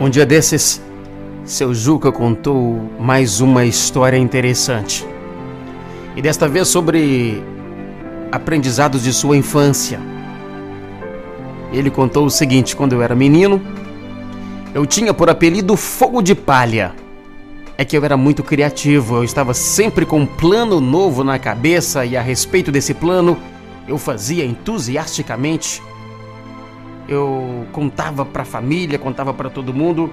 Um dia desses, seu Juca contou mais uma história interessante. E desta vez sobre aprendizados de sua infância. Ele contou o seguinte: quando eu era menino, eu tinha por apelido Fogo de Palha. É que eu era muito criativo, eu estava sempre com um plano novo na cabeça e a respeito desse plano eu fazia entusiasticamente eu contava para a família, contava para todo mundo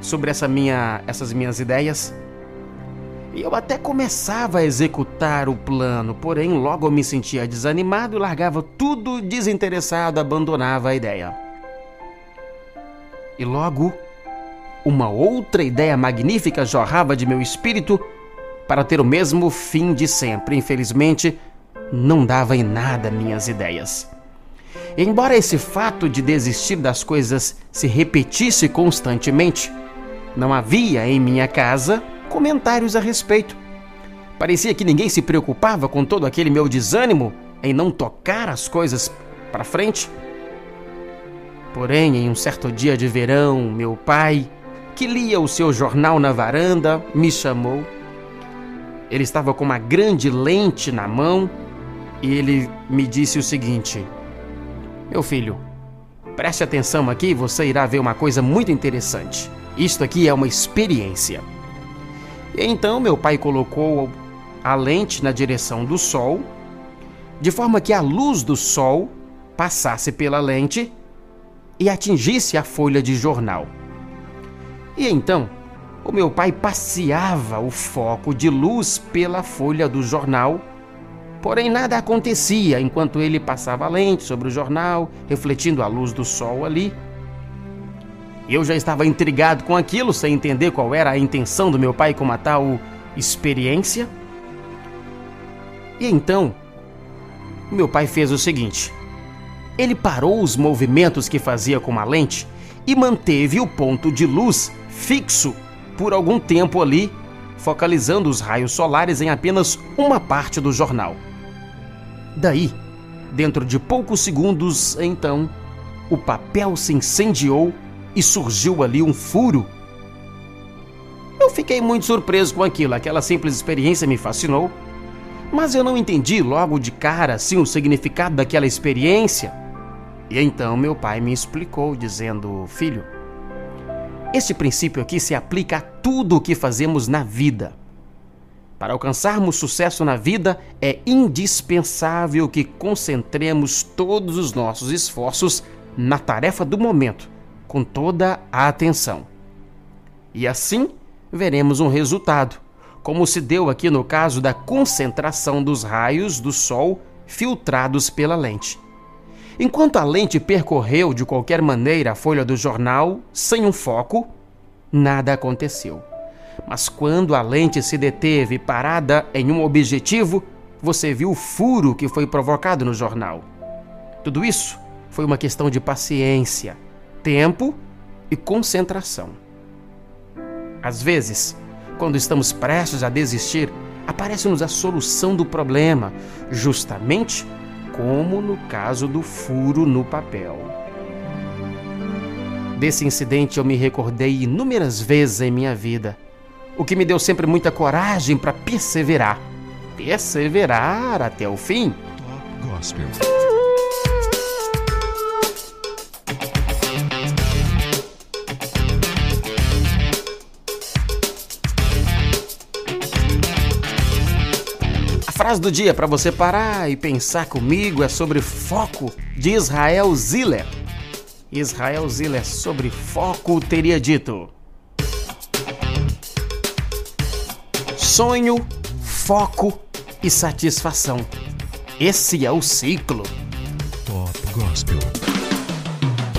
sobre essa minha, essas minhas ideias. E eu até começava a executar o plano, porém logo eu me sentia desanimado e largava tudo desinteressado, abandonava a ideia. E logo uma outra ideia magnífica jorrava de meu espírito para ter o mesmo fim de sempre. Infelizmente, não dava em nada minhas ideias. Embora esse fato de desistir das coisas se repetisse constantemente, não havia em minha casa comentários a respeito. Parecia que ninguém se preocupava com todo aquele meu desânimo em não tocar as coisas para frente. Porém, em um certo dia de verão, meu pai, que lia o seu jornal na varanda, me chamou. Ele estava com uma grande lente na mão e ele me disse o seguinte: meu filho, preste atenção aqui, você irá ver uma coisa muito interessante. Isto aqui é uma experiência. E então meu pai colocou a lente na direção do sol, de forma que a luz do sol passasse pela lente e atingisse a folha de jornal. E então, o meu pai passeava o foco de luz pela folha do jornal Porém, nada acontecia enquanto ele passava a lente sobre o jornal, refletindo a luz do sol ali. Eu já estava intrigado com aquilo, sem entender qual era a intenção do meu pai com uma tal experiência. E então, meu pai fez o seguinte: ele parou os movimentos que fazia com a lente e manteve o ponto de luz fixo por algum tempo ali, focalizando os raios solares em apenas uma parte do jornal. Daí, dentro de poucos segundos, então, o papel se incendiou e surgiu ali um furo. Eu fiquei muito surpreso com aquilo, aquela simples experiência me fascinou. Mas eu não entendi logo de cara assim o significado daquela experiência. E então meu pai me explicou, dizendo: Filho, esse princípio aqui se aplica a tudo o que fazemos na vida. Para alcançarmos sucesso na vida, é indispensável que concentremos todos os nossos esforços na tarefa do momento, com toda a atenção. E assim veremos um resultado, como se deu aqui no caso da concentração dos raios do Sol filtrados pela lente. Enquanto a lente percorreu de qualquer maneira a folha do jornal sem um foco, nada aconteceu. Mas quando a lente se deteve parada em um objetivo, você viu o furo que foi provocado no jornal. Tudo isso foi uma questão de paciência, tempo e concentração. Às vezes, quando estamos prestes a desistir, aparece-nos a solução do problema, justamente como no caso do furo no papel. Desse incidente eu me recordei inúmeras vezes em minha vida o que me deu sempre muita coragem para perseverar. Perseverar até o fim. Top Gospel. A frase do dia para você parar e pensar comigo é sobre foco de Israel Ziller. Israel Ziller sobre foco teria dito: sonho, foco e satisfação. Esse é o ciclo. Top Gospel.